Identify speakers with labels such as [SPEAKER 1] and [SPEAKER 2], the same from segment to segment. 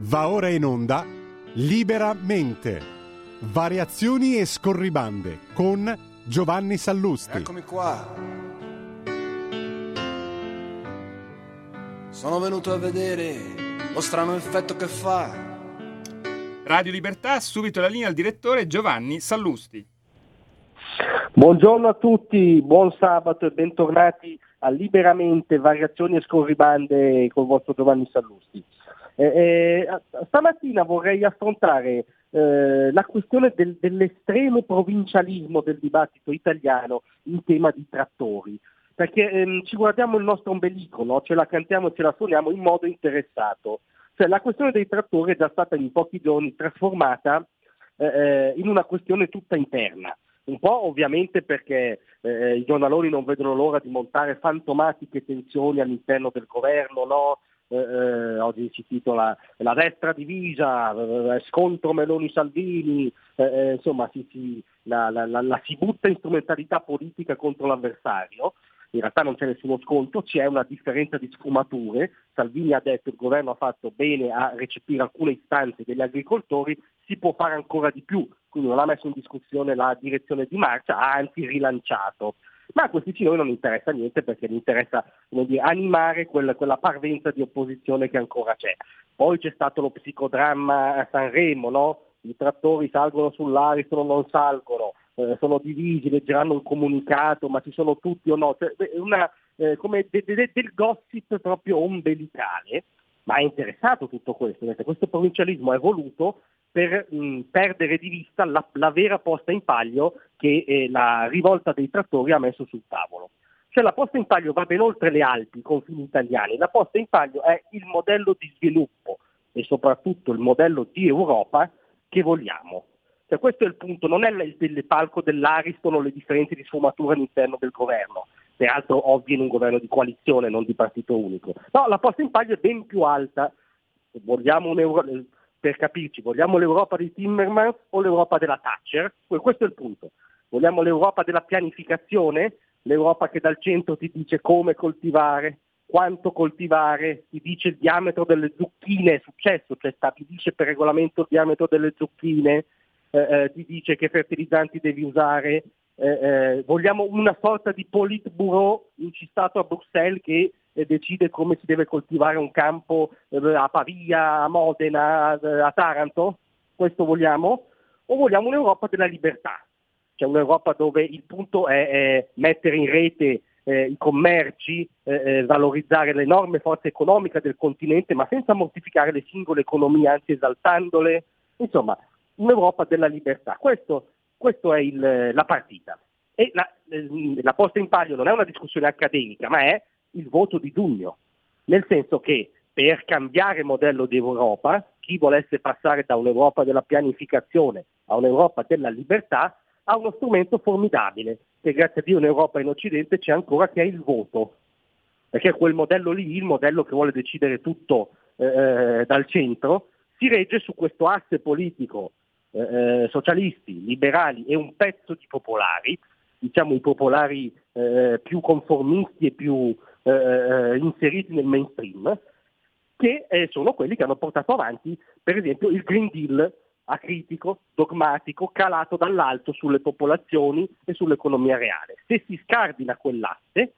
[SPEAKER 1] Va ora in onda Liberamente. Variazioni e scorribande con Giovanni Sallusti.
[SPEAKER 2] Eccomi qua. Sono venuto a vedere lo strano effetto che fa.
[SPEAKER 3] Radio Libertà, subito la linea al direttore Giovanni Sallusti.
[SPEAKER 4] Buongiorno a tutti, buon sabato e bentornati a Liberamente, Variazioni e Scorribande con il vostro Giovanni Sallusti. Eh, eh, stamattina vorrei affrontare eh, la questione del, dell'estremo provincialismo del dibattito italiano in tema di trattori, perché ehm, ci guardiamo il nostro ombelico, no? ce la cantiamo e ce la suoniamo in modo interessato. Cioè, la questione dei trattori è già stata in pochi giorni trasformata eh, eh, in una questione tutta interna. Un po' ovviamente perché eh, i giornaloni non vedono l'ora di montare fantomatiche tensioni all'interno del governo, no? Eh, eh oggi si titola La destra divisa, eh, scontro Meloni-Salvini, eh, eh, insomma si, si, la, la, la, la, si butta in strumentalità politica contro l'avversario. In realtà non c'è nessuno scontro, c'è una differenza di sfumature. Salvini ha detto che il governo ha fatto bene a recepire alcune istanze degli agricoltori, si può fare ancora di più, quindi non ha messo in discussione la direzione di marcia, ha anzi rilanciato ma a questi signori non interessa niente perché gli interessa dire, animare quella, quella, parvenza di opposizione che ancora c'è. Poi c'è stato lo psicodramma a Sanremo, no? i trattori salgono sull'Ariston o non salgono, eh, sono divisi, leggeranno un comunicato, ma ci sono tutti o no, cioè, una, eh, come de, de, del gossip proprio ombelicale, ma è interessato tutto questo, questo provincialismo è voluto per mh, perdere di vista la, la, vera posta in paglio che eh, la rivolta dei trattori ha messo sul tavolo. Cioè la posta in paglio va ben oltre le Alpi, i confini italiani, la posta in paglio è il modello di sviluppo e soprattutto il modello di Europa che vogliamo. Cioè, questo è il punto, non è il, il palco dell'Ariston o le differenze di sfumatura all'interno del governo, peraltro ovvio in un governo di coalizione, non di partito unico. No, la posta in paglio è ben più alta. Vogliamo un euro, per capirci, vogliamo l'Europa di Timmermans o l'Europa della Thatcher? Questo è il punto. Vogliamo l'Europa della pianificazione, l'Europa che dal centro ti dice come coltivare, quanto coltivare, ti dice il diametro delle zucchine, è successo, cioè stabilisce per regolamento il diametro delle zucchine, eh, eh, ti dice che fertilizzanti devi usare, eh, eh vogliamo una sorta di politburo incistato a Bruxelles che decide come si deve coltivare un campo eh, a Pavia, a Modena, a Taranto? Questo vogliamo? O vogliamo un'Europa della libertà? Cioè un'Europa dove il punto è, è mettere in rete eh, i commerci, eh, eh, valorizzare l'enorme forza economica del continente, ma senza mortificare le singole economie, anzi esaltandole. Insomma, un'Europa della libertà. Questo, è il, la partita. E la, la posta in palio non è una discussione accademica, ma è il voto di giugno, nel senso che per cambiare modello di Europa, chi volesse passare da un'Europa della pianificazione a un'Europa della libertà ha uno strumento formidabile, che grazie a Dio in Europa e in Occidente c'è ancora, che è il voto. Perché quel modello lì, il modello che vuole decidere tutto eh, dal centro, si regge su questo asse politico eh, eh socialisti, liberali e un pezzo di popolari, diciamo i popolari eh, più conformisti e più eh, eh, inseriti nel mainstream, che eh, sono quelli che hanno portato avanti, per esempio, il Green Deal acritico, dogmatico, calato dall'alto sulle popolazioni e sull'economia reale. Se si scardina quell'asse,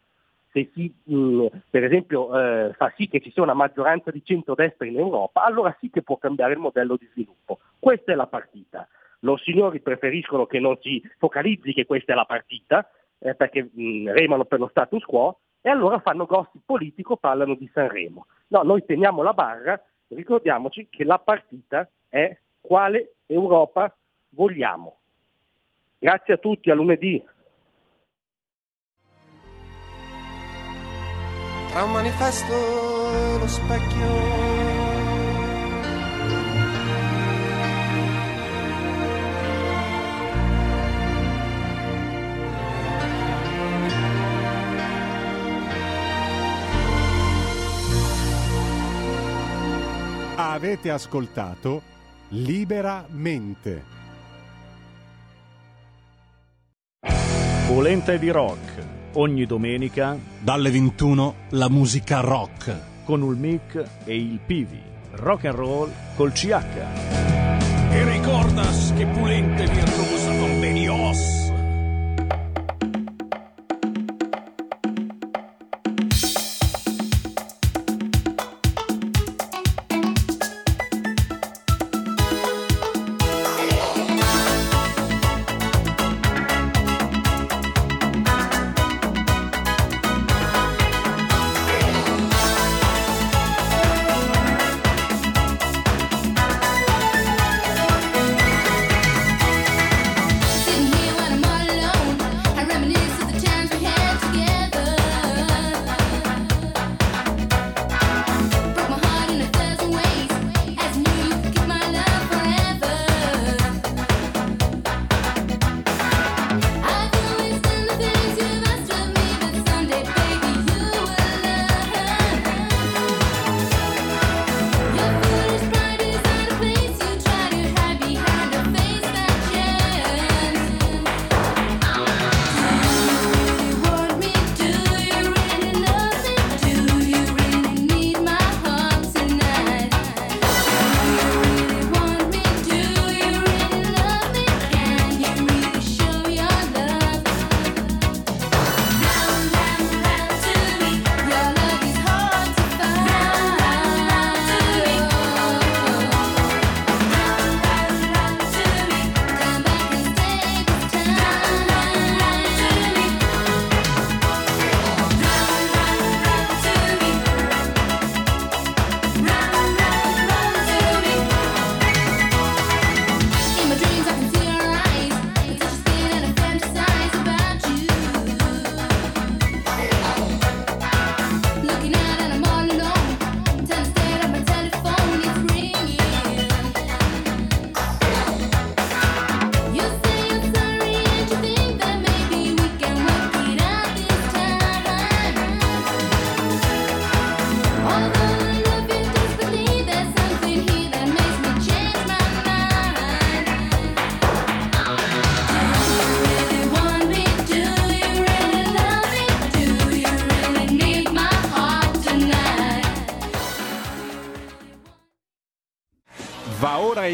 [SPEAKER 4] se si mh, per esempio eh, fa sì che ci sia una maggioranza di centrodestra in Europa, allora sì che può cambiare il modello di sviluppo. Questa è la partita. Loro signori preferiscono che non si focalizzi che questa è la partita, eh, perché mh, remano per lo status quo, e allora fanno gossip politico, parlano di Sanremo. No, noi teniamo la barra, ricordiamoci che la partita è quale Europa vogliamo. Grazie a tutti, a lunedì.
[SPEAKER 2] Tra un manifesto e lo specchio
[SPEAKER 1] Avete ascoltato Liberamente.
[SPEAKER 5] Polenta di rock. Ogni domenica
[SPEAKER 1] dalle 21 la musica rock
[SPEAKER 5] con il mic e il Pivi. rock and roll col CH.
[SPEAKER 6] E ricordas che pulente virtuosa convenios.
[SPEAKER 7] Sitting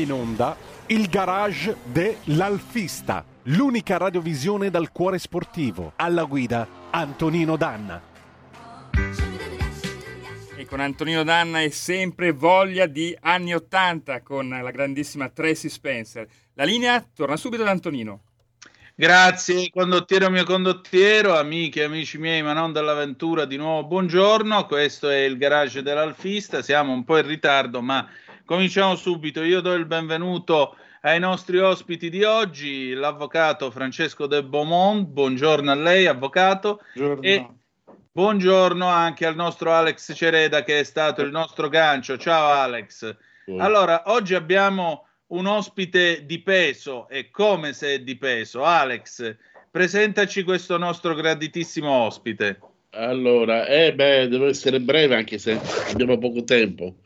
[SPEAKER 7] in
[SPEAKER 1] onda il garage dell'Alfista, l'unica radiovisione dal cuore sportivo. Alla guida Antonino Danna.
[SPEAKER 3] E con Antonino Danna è sempre voglia di anni 80 con la grandissima Tracy Spencer. La linea torna subito ad Antonino.
[SPEAKER 8] Grazie condottiero mio condottiero, amiche e amici miei, ma non dell'avventura, di nuovo buongiorno, questo è il garage dell'Alfista, siamo un po' in ritardo ma cominciamo subito, io do il benvenuto ai nostri ospiti di oggi, l'avvocato Francesco De Beaumont, buongiorno a lei avvocato, e buongiorno anche al nostro Alex Cereda che è stato il nostro gancio, ciao Alex. Allora, oggi abbiamo un ospite di peso e come se è di peso. Alex, presentaci questo nostro graditissimo ospite.
[SPEAKER 9] Allora, eh beh, devo essere breve anche se abbiamo poco tempo.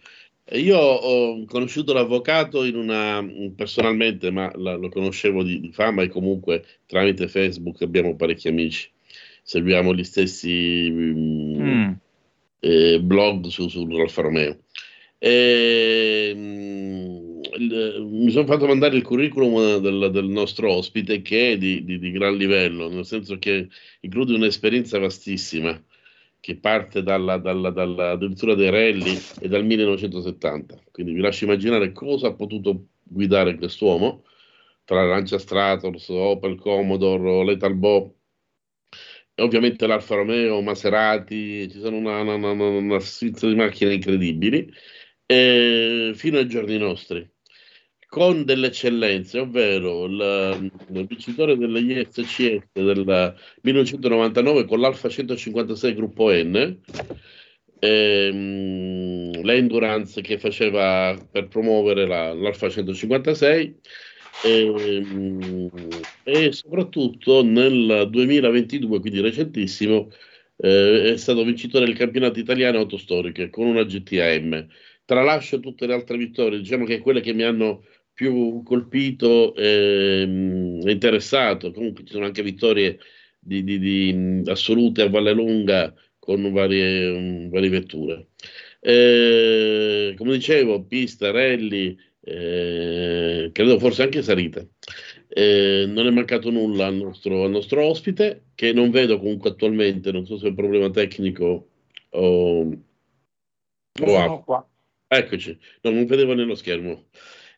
[SPEAKER 9] Io ho conosciuto l'avvocato in una, personalmente, ma la- lo conoscevo di, di fama e comunque tramite Facebook abbiamo parecchi amici. Seguiamo gli stessi mm, eh, blog su, sull'Alfa Romeo. E, mm, il- mi sono fatto mandare il curriculum del, del nostro ospite che è di, di- di gran livello, nel senso che include un'esperienza vastissima che parte dalla, dalla, dalla addirittura dei rally e dal 1970. Quindi vi lascio immaginare cosa ha potuto guidare quest'uomo tra Lancia Stratos, Opel Commodore, Lethal Bo e ovviamente l'Alfa Romeo, Maserati, ci sono una, una, una, una di macchine incredibili, fino ai giorni nostri, con delle eccellenze, ovvero il, il vincitore degli ISCS del 1999 con l'Alfa 156 gruppo N, ehm, l'endurance che faceva per promuovere la- l'Alfa 156 ehm, e soprattutto nel 2022, quindi recentissimo, eh, è stato vincitore del campionato italiano autostoriche con una GTAM. Tralascio tutte le altre vittorie, diciamo che quelle che mi hanno più colpito e interessato. Comunque ci sono anche vittorie di, di- di, assolute a Valle Lunga con varie, varie vetture. Eh, come dicevo, pista, rally, eh, credo forse anche salita. Eh, non è mancato nulla al nostro, al nostro ospite, che non vedo comunque attualmente, non so se è un problema tecnico o, o
[SPEAKER 4] Sono qua.
[SPEAKER 9] Eccoci, no, non vedevo nello schermo.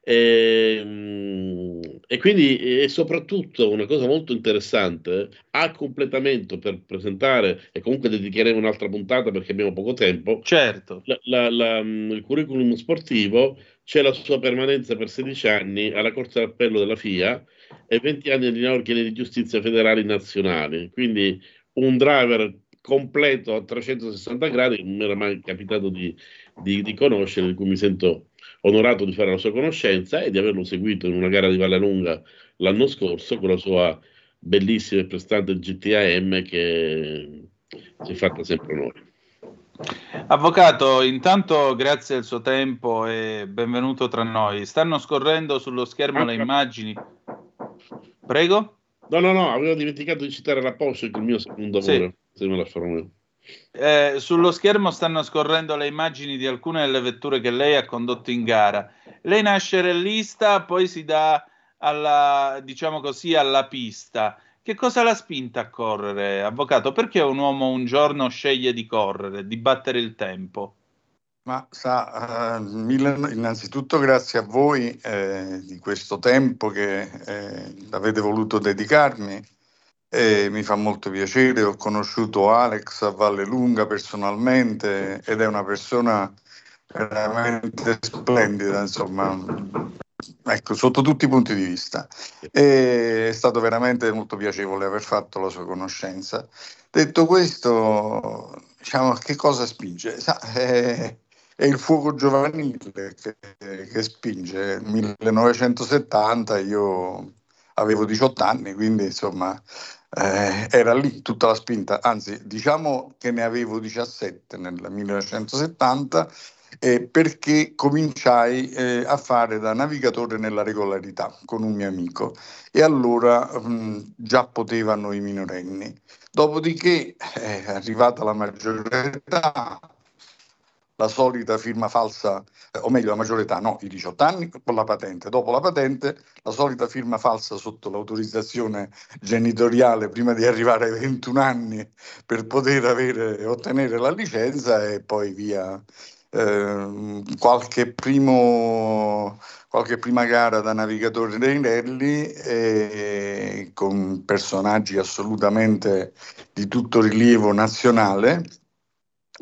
[SPEAKER 9] Ehm, E, quindi, e soprattutto, una cosa molto interessante, a completamento per presentare, e comunque dedicheremo un'altra puntata perché abbiamo poco tempo,
[SPEAKER 8] Certo.
[SPEAKER 9] la- la- la- il curriculum sportivo c'è la sua permanenza per 16 anni alla Corte d'Appello della FIA e 20 anni di ordini di giustizia federali nazionali. Quindi un driver completo a 360 gradi, che non mi era mai capitato di, di- di conoscere, di cui mi sento onorato di fare la sua conoscenza e di averlo seguito in una gara di Vallalunga l'anno scorso con la sua bellissima e prestante GTAM che si è fatta sempre onore.
[SPEAKER 8] Avvocato, intanto grazie al suo tempo e benvenuto tra noi. Stanno scorrendo sullo schermo le immagini. Prego?
[SPEAKER 9] No, no, no, avevo dimenticato di citare la Porsche, il mio secondo
[SPEAKER 8] Sì.
[SPEAKER 9] se me la farò
[SPEAKER 8] Eh, sullo schermo stanno scorrendo le immagini di alcune delle vetture che lei ha condotto in gara. Lei nasce rallista, poi si dà alla, diciamo così, alla pista. Che cosa l'ha spinta a correre, avvocato? Perché un uomo un giorno sceglie di correre, di battere il tempo?
[SPEAKER 10] Ma sa, eh, innanzitutto grazie a voi eh, di questo tempo che eh, avete voluto dedicarmi. E mi fa molto piacere, ho conosciuto Alex a Valle Lunga personalmente ed è una persona veramente splendida, insomma, ecco, sotto tutti i punti di vista. E è stato veramente molto piacevole aver fatto la sua conoscenza. Detto questo, diciamo, che cosa spinge? Sa, è, è il fuoco giovanile che, che spinge. Nel 1970 io avevo 18 anni, quindi insomma eh, era lì tutta la spinta, anzi diciamo che ne avevo 17 nel 1970 eh, perché cominciai eh, a fare da navigatore nella regolarità con un mio amico e allora mh, già potevano i minorenni. Dopodiché è arrivata la maggiore età, la solita firma falsa, eh, o meglio la maggiore età, no, i 18 anni con la patente. Dopo la patente, la solita firma falsa sotto l'autorizzazione genitoriale prima di arrivare ai 21 anni per poter avere, ottenere la licenza e poi via. eh, qualche, primo, qualche prima gara da navigatore dei rally e con personaggi assolutamente di tutto rilievo nazionale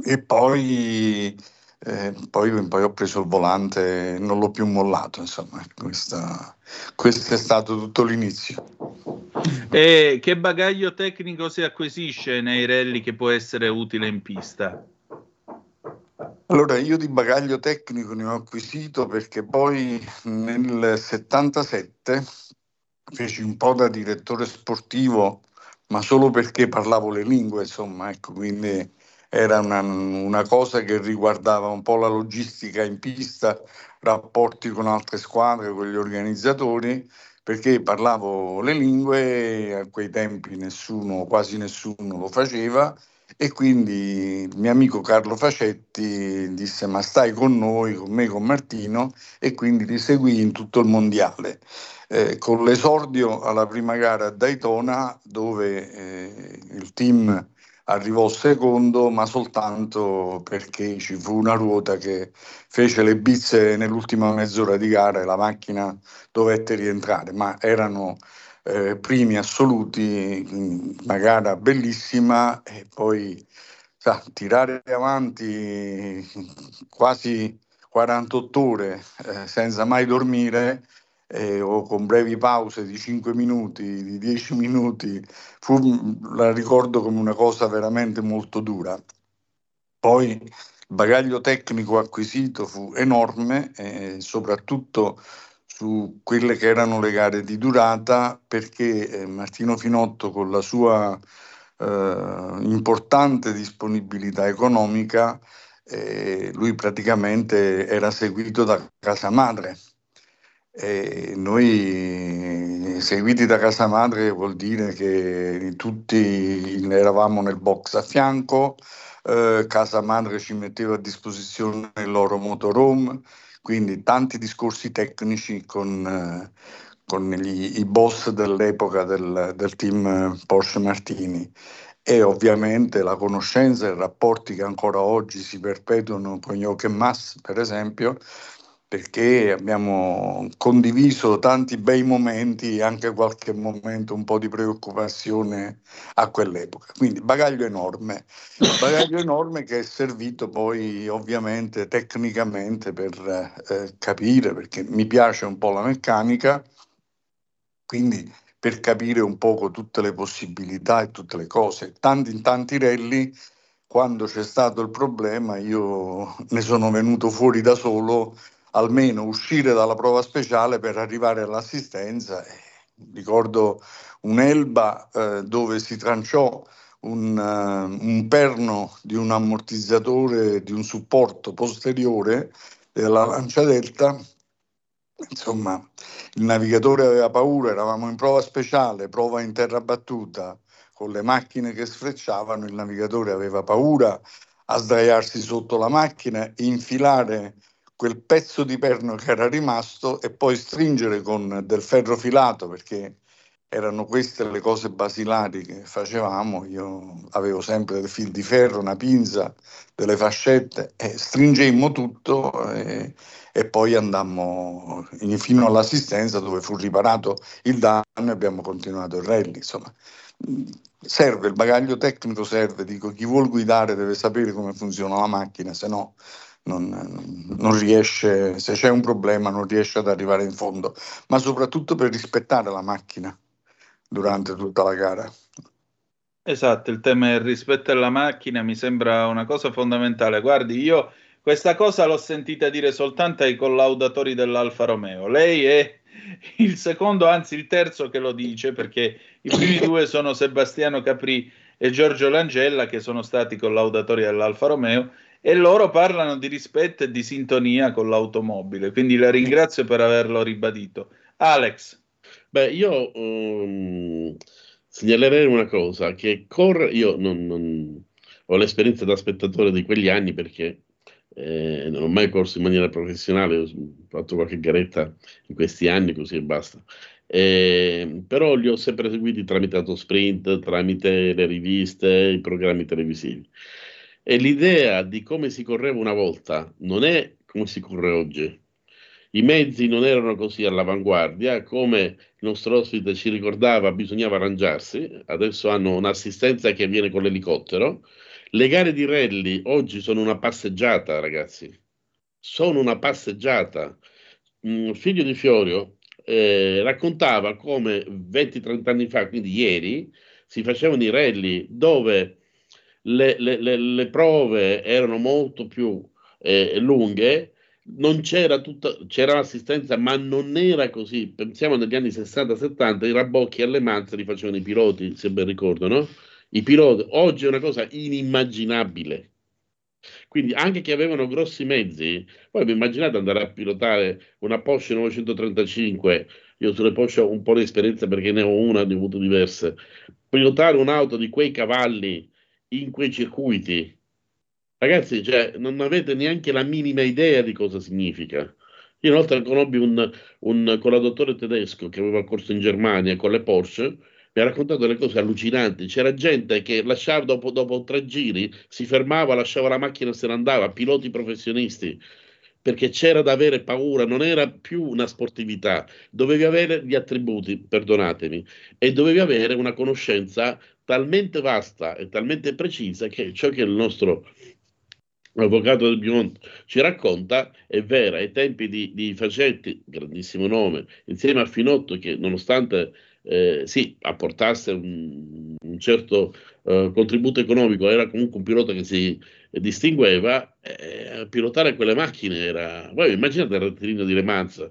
[SPEAKER 10] e poi, eh, poi, poi ho preso il volante e non l'ho più mollato, insomma, questa- questo è stato tutto l'inizio.
[SPEAKER 8] E che bagaglio tecnico si acquisisce nei rally che può essere utile in pista?
[SPEAKER 10] Allora, io di bagaglio tecnico ne ho acquisito perché poi nel 77 feci un po' da direttore sportivo, ma solo perché parlavo le lingue, insomma, ecco, quindi era una, una cosa che riguardava un po' la logistica in pista, rapporti con altre squadre, con gli organizzatori, perché parlavo le lingue, a quei tempi nessuno, quasi nessuno lo faceva e quindi il mio amico Carlo Facetti disse ma stai con noi, con me, con Martino e quindi li seguì in tutto il mondiale. Eh, con l'esordio alla prima gara a Daytona dove eh, il team arrivò secondo ma soltanto perché ci fu una ruota che fece le bizze nell'ultima mezz'ora di gara e la macchina dovette rientrare, ma erano eh, primi assoluti, una gara bellissima e poi sa, tirare avanti quasi 48 ore eh, senza mai dormire eh, o con brevi pause di 5 minuti, di 10 minuti, fu, la ricordo come una cosa veramente molto dura. Poi il bagaglio tecnico acquisito fu enorme, eh, soprattutto su quelle che erano le gare di durata, perché eh, Martino Finotto con la sua eh, importante disponibilità economica, eh, lui praticamente era seguito da casa madre. E noi seguiti da casa madre vuol dire che tutti eravamo nel box a fianco, eh, casa madre ci metteva a disposizione il loro motorhome, quindi tanti discorsi tecnici con, eh, con gli- i boss dell'epoca del, del team Porsche Martini. E ovviamente la conoscenza e i rapporti che ancora oggi si perpetuano con Jochen Mass, per esempio, perché abbiamo condiviso tanti bei momenti e anche qualche momento un po' di preoccupazione a quell'epoca. Quindi bagaglio enorme, bagaglio enorme che è servito poi ovviamente tecnicamente per eh, capire, perché mi piace un po' la meccanica, quindi per capire un poco tutte le possibilità e tutte le cose. Tanti, in tanti rally, quando c'è stato il problema, io ne sono venuto fuori da solo, almeno uscire dalla prova speciale per arrivare all'assistenza. Ricordo un'Elba eh, dove si tranciò un, eh, un perno di un ammortizzatore, di un supporto posteriore della lancia delta. Insomma, il navigatore aveva paura, eravamo in prova speciale, prova in terra battuta, con le macchine che sfrecciavano, il navigatore aveva paura a sdraiarsi sotto la macchina, infilare quel pezzo di perno che era rimasto e poi stringere con del ferro filato, perché erano queste le cose basilari che facevamo. Io avevo sempre del fil di ferro, una pinza, delle fascette e stringemmo tutto e, e poi andammo in- fino all'assistenza dove fu riparato il danno e abbiamo continuato il rally. Insomma, serve il bagaglio tecnico, serve, dico, chi vuol guidare deve sapere come funziona la macchina, se no non, non riesce, se c'è un problema non riesce ad arrivare in fondo, ma soprattutto per rispettare la macchina durante tutta la gara.
[SPEAKER 8] Esatto, il tema del rispetto alla macchina mi sembra una cosa fondamentale. Guardi, io questa cosa l'ho sentita dire soltanto ai collaudatori dell'Alfa Romeo. Lei è il secondo, anzi il terzo che lo dice, perché i primi due sono Sebastiano Capri e Giorgio Langella, che sono stati collaudatori dell'Alfa Romeo, e loro parlano di rispetto e di sintonia con l'automobile. Quindi la ringrazio per averlo ribadito. Alex.
[SPEAKER 9] Beh, io ehm, segnalerei una cosa, che corre, io non, non- ho l'esperienza da spettatore di quegli anni perché eh, non ho mai corso in maniera professionale, ho fatto qualche garetta in questi anni così e basta. Eh, però li ho sempre seguiti tramite Autosprint, tramite le riviste, i programmi televisivi. E l'idea di come si correva una volta non è come si corre oggi. I mezzi non erano così all'avanguardia, come il nostro ospite ci ricordava, bisognava arrangiarsi. Adesso hanno un'assistenza che viene con l'elicottero. Le gare di rally oggi sono una passeggiata, ragazzi. Sono una passeggiata. Mm, figlio di Fiorio eh, raccontava come 20-30 anni fa, quindi ieri, si facevano i rally dove le, le- le- le prove erano molto più eh, lunghe, non c'era tutta, c'era l'assistenza, ma non era così. Pensiamo negli anni 60-70, i rabocchi alle manze li facevano i piloti, se ben ricordo, no? I piloti, oggi è una cosa inimmaginabile. Quindi anche che avevano grossi mezzi, poi vi immaginate andare a pilotare una Porsche 935, io sulle Porsche ho un po' di esperienza perché ne ho una, ne ho avuto diverse, pilotare un'auto di quei cavalli in quei circuiti, ragazzi, cioè, non avete neanche la minima idea di cosa significa. Io una conobbi un, un collaboratore tedesco che aveva corso in Germania con le Porsche, mi ha raccontato delle cose allucinanti. C'era gente che lasciava dopo, dopo tre giri, si fermava, lasciava la macchina e se ne andava, piloti professionisti, perché c'era da avere paura, non era più una sportività, dovevi avere gli attributi, perdonatemi, e dovevi avere una conoscenza talmente vasta e talmente precisa che ciò che il nostro avvocato del Bimont ci racconta è vera. Ai tempi di, di Facetti, grandissimo nome, insieme a Finotto, che nonostante eh, sì, apportasse un, un certo eh, contributo economico, era comunque un pilota che si distingueva, eh, pilotare quelle macchine era... Voi immaginate il rettilineo di Le Mans,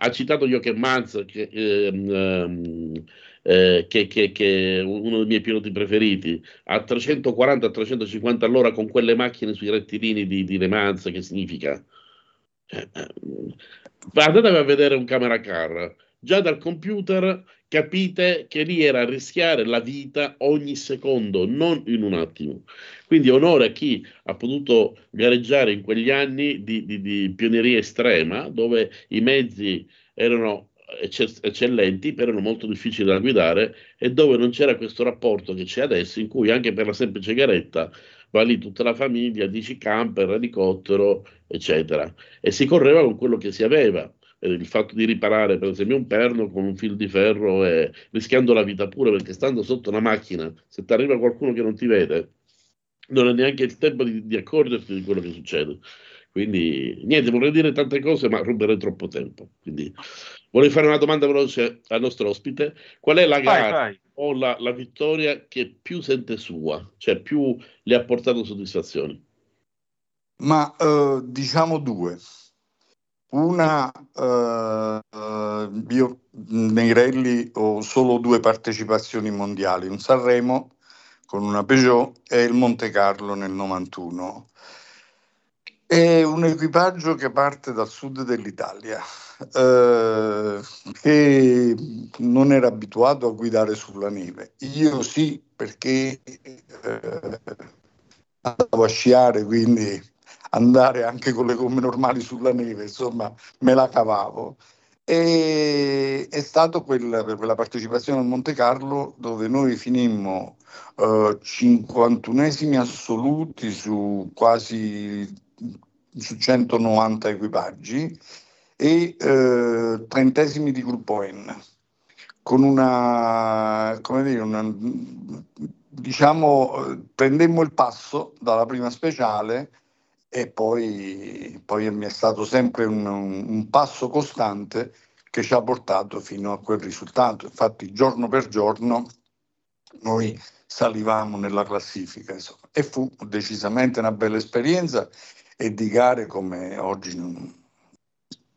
[SPEAKER 9] ha citato Jochen Mans, che, ehm, eh, che, che- che uno dei miei piloti preferiti, a 340-350 all'ora con quelle macchine sui rettilini di, di Le Mans, che significa? Eh, eh, Andatevi a vedere un camera car, già dal computer capite che lì era rischiare la vita ogni secondo, non in un attimo. Quindi onore a chi ha potuto gareggiare in quegli anni di, di- di pioneria estrema, dove i mezzi erano eccellenti, però erano molto difficili da guidare e dove non c'era questo rapporto che c'è adesso, in cui anche per la semplice garetta va lì tutta la famiglia, dici camper, elicottero, eccetera. E si correva con quello che si aveva. Eh, Il fatto di riparare, per esempio, un perno con un fil di ferro e rischiando la vita pure, perché stando sotto una macchina, se ti arriva qualcuno che non ti vede, non hai neanche il tempo di, di accorgerti di quello che succede. Quindi, niente, vorrei dire tante cose, ma ruberei troppo tempo. Quindi, vorrei fare una domanda veloce al nostro ospite. Qual è la
[SPEAKER 8] Vai,
[SPEAKER 9] gara
[SPEAKER 8] vai.
[SPEAKER 9] o la, la vittoria che più sente sua, cioè più le ha portato soddisfazioni?
[SPEAKER 10] Ma eh, diciamo due. Una, eh, io nei rally ho solo due partecipazioni mondiali, un Sanremo con una Peugeot e il Monte Carlo nel 91. È un equipaggio che parte dal sud dell'Italia, eh, che non era abituato a guidare sulla neve. Io sì, perché eh, andavo a sciare, quindi andare anche con le gomme normali sulla neve, insomma, me la cavavo. E è stato quella, quella partecipazione al Monte Carlo dove noi finimmo eh, 51esimi assoluti su quasi su 190 equipaggi e eh, trentesimi di gruppo N con una, come dire, una, diciamo, prendemmo il passo dalla prima speciale e poi, poi mi è stato sempre un, un passo costante che ci ha portato fino a quel risultato. Infatti, giorno per giorno noi salivamo nella classifica insomma. e fu decisamente una bella esperienza e di gare come oggi non,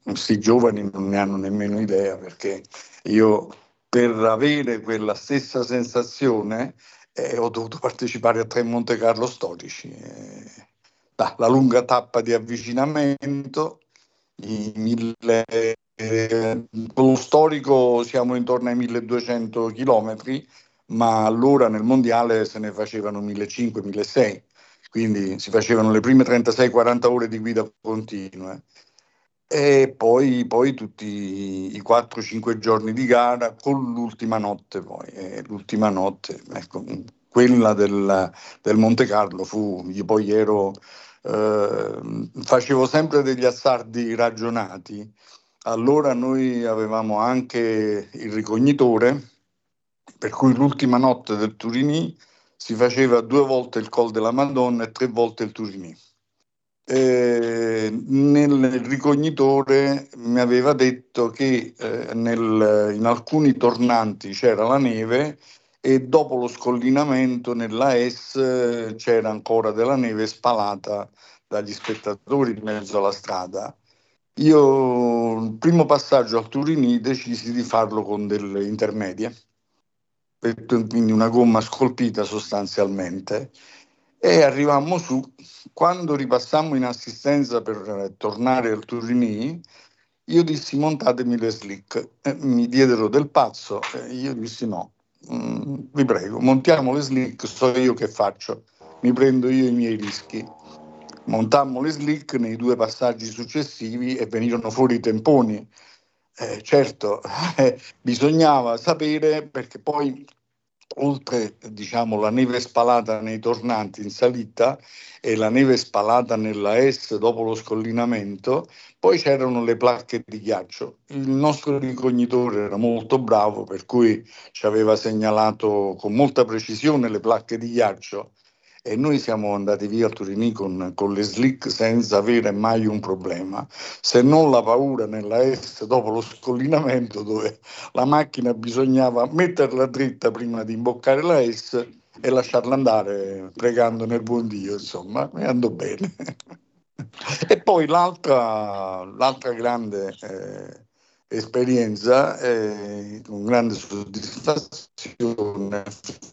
[SPEAKER 10] questi giovani non ne hanno nemmeno idea perché io per avere quella stessa sensazione eh, ho dovuto partecipare a tre Monte Carlo storici. eh, la, lunga tappa di avvicinamento, i mille, eh, con lo storico siamo intorno ai 1200 chilometri, ma allora nel mondiale se ne facevano 1500-1600, quindi si facevano le prime 36-40 ore di guida continue e poi, poi tutti i 4-5 giorni di gara con l'ultima notte poi. E l'ultima notte, ecco, quella del, del Monte Carlo fu, io poi ero, eh, facevo sempre degli azzardi ragionati. Allora noi avevamo anche il ricognitore, per cui l'ultima notte del Turini si faceva due volte il Col della Madonna e tre volte il Turini. Nel ricognitore mi aveva detto che eh, nel- in alcuni tornanti c'era la neve e dopo lo scollinamento nella S eh, c'era ancora della neve spalata dagli spettatori in mezzo alla strada. Io il primo passaggio al Turini decisi di farlo con delle intermedie, quindi una gomma scolpita sostanzialmente e arrivammo su. Quando ripassammo in assistenza per eh, tornare al Turini, io dissi montatemi le slick. Mi diedero del pazzo io dissi no, mm, vi prego, montiamo le slick, so io che faccio, mi prendo io i miei rischi. Montammo le slick nei due passaggi successivi e venirono fuori i temponi. Eh, certo, eh, bisognava sapere perché poi oltre diciamo, la neve spalata nei tornanti in salita e la neve spalata nella S dopo lo scollinamento, poi c'erano le placche di ghiaccio. Il nostro ricognitore era molto bravo, per cui ci aveva segnalato con molta precisione le placche di ghiaccio e noi siamo andati via a Turini con, con le slick senza avere mai un problema, se non la paura nella S dopo lo scollinamento dove la macchina bisognava metterla dritta prima di imboccare la S e lasciarla andare pregando nel buon Dio, insomma, e andò bene. e poi l'altra, l'altra grande eh, esperienza, eh, con grande soddisfazione,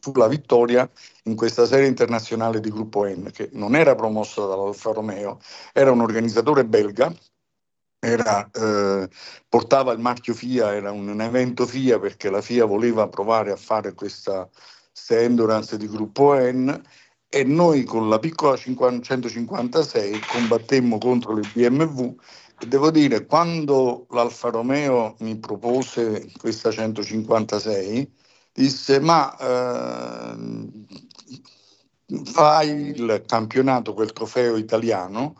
[SPEAKER 10] fu la vittoria in questa serie internazionale di gruppo N, che non era promossa dall'Alfa Romeo, era un organizzatore belga era, eh, portava il marchio FIA, era un, un evento FIA perché la FIA voleva provare a fare questa endurance di gruppo N e noi con la piccola 50 156 combattemmo contro le BMW devo dire quando l'Alfa Romeo mi propose questa 156 disse ma eh, fai il campionato, quel trofeo italiano?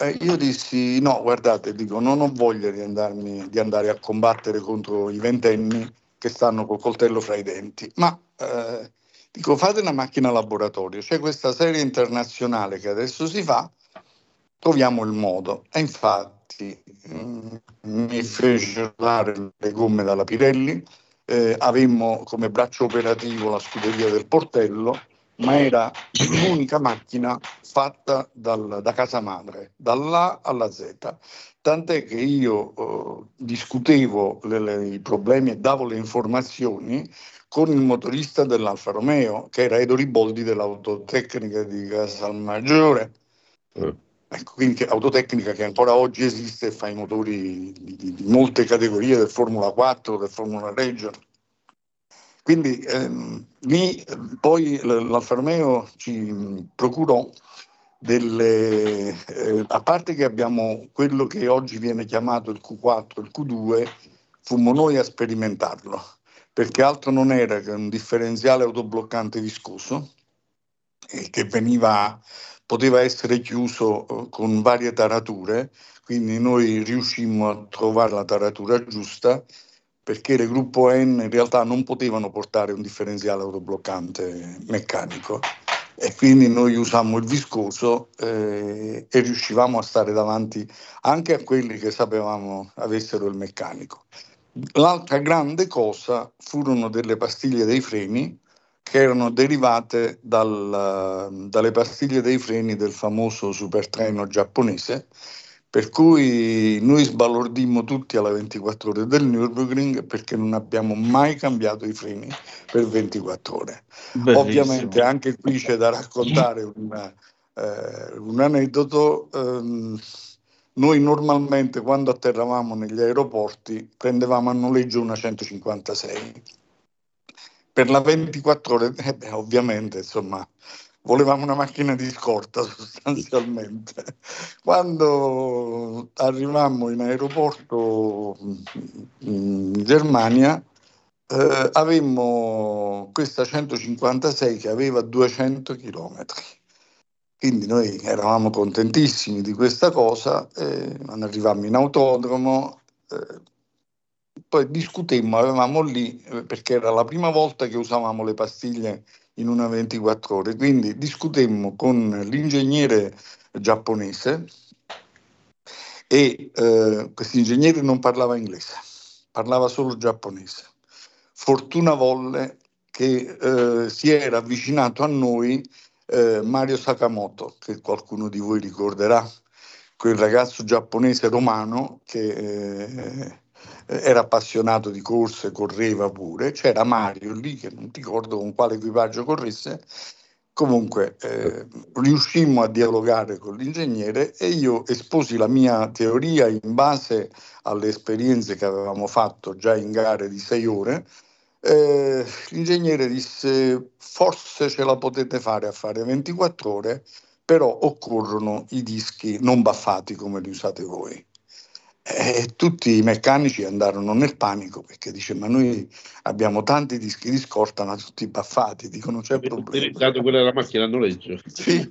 [SPEAKER 10] Eh, io dissi no, guardate, dico, non ho voglia di, andarmi, di andare a combattere contro i ventenni che stanno col coltello fra i denti, ma eh, dico fate una macchina laboratorio, c'è questa serie internazionale che adesso si fa, troviamo il modo. E infatti mm, mi fece dare le gomme dalla Pirelli, eh, avemmo come braccio operativo la scuderia del Portello, ma era l'unica macchina fatta dal- da casa madre, dall'A alla Z. Tant'è che io eh, discutevo le- le- i problemi e davo le informazioni con il motorista dell'Alfa Romeo, che era Edo Riboldi dell'autotecnica di Casalmaggiore. Ecco, quindi autotecnica che ancora oggi esiste e fa i motori di, di- di molte categorie del Formula 4, del Formula Reggio. Quindi ehm, lì eh, poi l'Alfa Romeo ci procurò delle, eh, a parte che abbiamo quello che oggi viene chiamato il Q4, il Q2, fummo noi a sperimentarlo, perché altro non era che un differenziale autobloccante viscoso eh, che veniva, poteva essere chiuso eh, con varie tarature, quindi noi riuscimmo a trovare la taratura giusta perché le gruppo N in realtà non potevano portare un differenziale autobloccante meccanico e quindi noi usammo il viscoso eh, e riuscivamo a stare davanti anche a quelli che sapevamo avessero il meccanico. L'altra grande cosa furono delle pastiglie dei freni che erano derivate dal- dalle pastiglie dei freni del famoso supertreno giapponese, per cui noi sbalordimmo tutti alla 24 ore del Nürburgring perché non abbiamo mai cambiato i freni per 24 ore.
[SPEAKER 8] Bellissimo.
[SPEAKER 10] Ovviamente anche qui c'è da raccontare un, eh, un aneddoto. ehm, noi normalmente quando atterravamo negli aeroporti prendevamo a noleggio una 156. Per la 24 ore, eh beh, ovviamente, insomma, volevamo una macchina di scorta sostanzialmente. Quando arrivammo in aeroporto in Germania, eh, avemmo questa 156 che aveva 200 chilometri. Quindi noi eravamo contentissimi di questa cosa, eh, arrivammo in autodromo, eh, poi discutemmo, avevamo lì, eh, perché era la prima volta che usavamo le pastiglie in una 24 ore, quindi discutemmo con l'ingegnere giapponese e eh, questo ingegnere non parlava inglese, parlava solo giapponese. Fortuna volle che eh, si era avvicinato a noi eh, Mario Sakamoto, che qualcuno di voi ricorderà, quel ragazzo giapponese romano che eh, era appassionato di corse, correva pure. C'era Mario lì, che non ricordo con quale equipaggio corresse. Comunque eh, riuscimmo a dialogare con l'ingegnere e io esposi la mia teoria in base alle esperienze che avevamo fatto già in gare di sei ore. Eh, l'ingegnere disse forse ce la potete fare a fare 24 ore, però occorrono i dischi non baffati come li usate voi. E tutti i meccanici andarono nel panico perché dice ma noi abbiamo tanti dischi di scorta ma tutti baffati, dico non c'è problema.
[SPEAKER 9] utilizzato quella della macchina a noleggio?
[SPEAKER 10] Sì.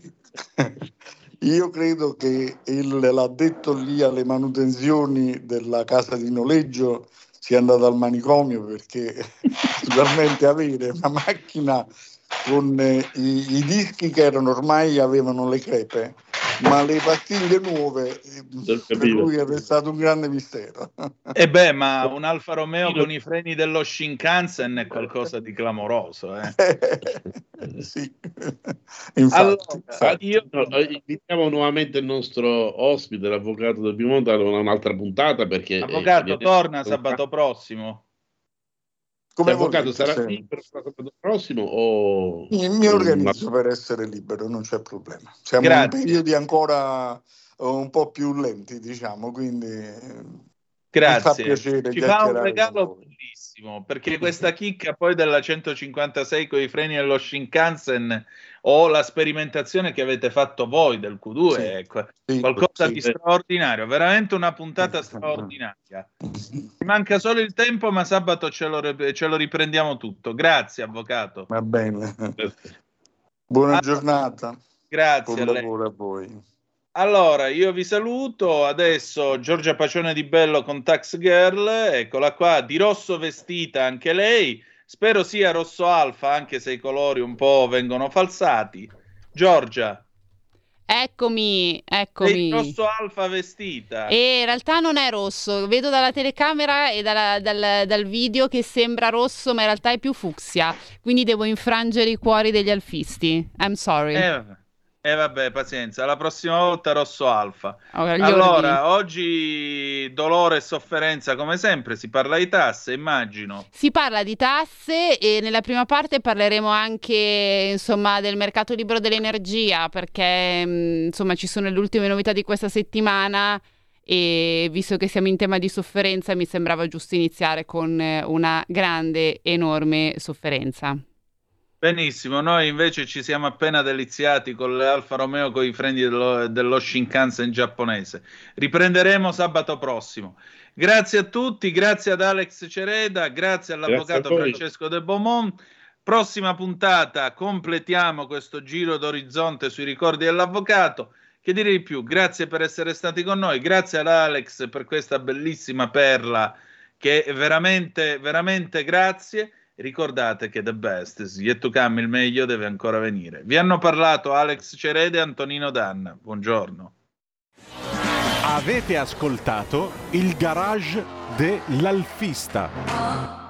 [SPEAKER 10] Io credo che il, l'addetto lì alle manutenzioni della casa di noleggio sia andato al manicomio perché naturalmente avere una macchina con eh, i, i dischi che erano ormai avevano le crepe, ma le pastiglie nuove eh, per lui è stato un grande mistero.
[SPEAKER 8] E beh, ma un Alfa Romeo con i freni dello Shinkansen è qualcosa di clamoroso. Eh.
[SPEAKER 10] sì.
[SPEAKER 9] Allora,
[SPEAKER 10] infatti.
[SPEAKER 9] io eh, invitiamo nuovamente il nostro ospite, l'avvocato del Piemonte, a un'altra puntata perché... eh,
[SPEAKER 8] Avvocato,
[SPEAKER 9] viene-
[SPEAKER 8] torna sabato prossimo.
[SPEAKER 10] Come
[SPEAKER 9] L'avvocato
[SPEAKER 10] volete,
[SPEAKER 9] sarà
[SPEAKER 10] sì.
[SPEAKER 9] libero sabato prossimo o...
[SPEAKER 10] Mi, mi organizzo per essere libero, non c'è problema. Siamo
[SPEAKER 8] Grazie.
[SPEAKER 10] in periodi ancora un po' più lenti, diciamo, quindi eh,
[SPEAKER 8] Grazie.
[SPEAKER 10] mi fa piacere
[SPEAKER 8] Ci fa un regalo bellissimo perché questa chicca poi della 156 con i freni dello Shinkansen o la sperimentazione che avete fatto voi del Q2
[SPEAKER 10] Sì.
[SPEAKER 8] è qua-
[SPEAKER 10] Sì,
[SPEAKER 8] qualcosa
[SPEAKER 10] sì.
[SPEAKER 8] di straordinario, veramente una puntata straordinaria. Manca solo il tempo, ma sabato ce lo, re- ce lo riprendiamo tutto. Grazie, avvocato.
[SPEAKER 10] Va bene. Buona
[SPEAKER 8] Ah,
[SPEAKER 10] giornata.
[SPEAKER 8] Grazie
[SPEAKER 10] Buon
[SPEAKER 8] a lei.
[SPEAKER 10] lavoro a voi.
[SPEAKER 8] Allora, io vi saluto. Adesso Giorgia Pacione di Bello con Tax Girl, eccola qua, di rosso vestita anche lei. Spero sia rosso alfa, anche se i colori un po' vengono falsati. Giorgia,
[SPEAKER 11] Eccomi,
[SPEAKER 8] sei
[SPEAKER 11] eccomi.
[SPEAKER 8] rosso alfa vestita.
[SPEAKER 11] E in realtà non è rosso, vedo dalla telecamera e dalla- dal, dal video che sembra rosso, ma in realtà è più fucsia. Quindi devo infrangere i cuori degli alfisti. I'm sorry.
[SPEAKER 8] Eh, vabbè. Eh, vabbè, pazienza, la prossima volta rosso alfa.
[SPEAKER 11] Ora, gli
[SPEAKER 8] Allora, oggi dolore e sofferenza come sempre, si parla di tasse, immagino.
[SPEAKER 11] Si parla di tasse e nella prima parte parleremo anche insomma, del mercato libero dell'energia perché mh, insomma, ci sono le ultime novità di questa settimana e visto che siamo in tema di sofferenza mi sembrava giusto iniziare con eh, una grande, enorme sofferenza.
[SPEAKER 8] Benissimo, noi invece ci siamo appena deliziati con le Alfa Romeo con i freni dello, dello Shinkansen giapponese. Riprenderemo sabato prossimo. Grazie a tutti, grazie ad Alex Cereda, grazie all'avvocato
[SPEAKER 9] Grazie.
[SPEAKER 8] Francesco De Beaumont. Prossima puntata completiamo questo giro d'orizzonte sui ricordi dell'avvocato. Che dire di più? Grazie per essere stati con noi, grazie ad Alex per questa bellissima perla che veramente, veramente grazie. Ricordate che the best is yet to come, il meglio deve ancora venire. Vi hanno parlato Alex Cerede e Antonino Danna. Buongiorno.
[SPEAKER 1] Avete ascoltato il garage dell'alfista.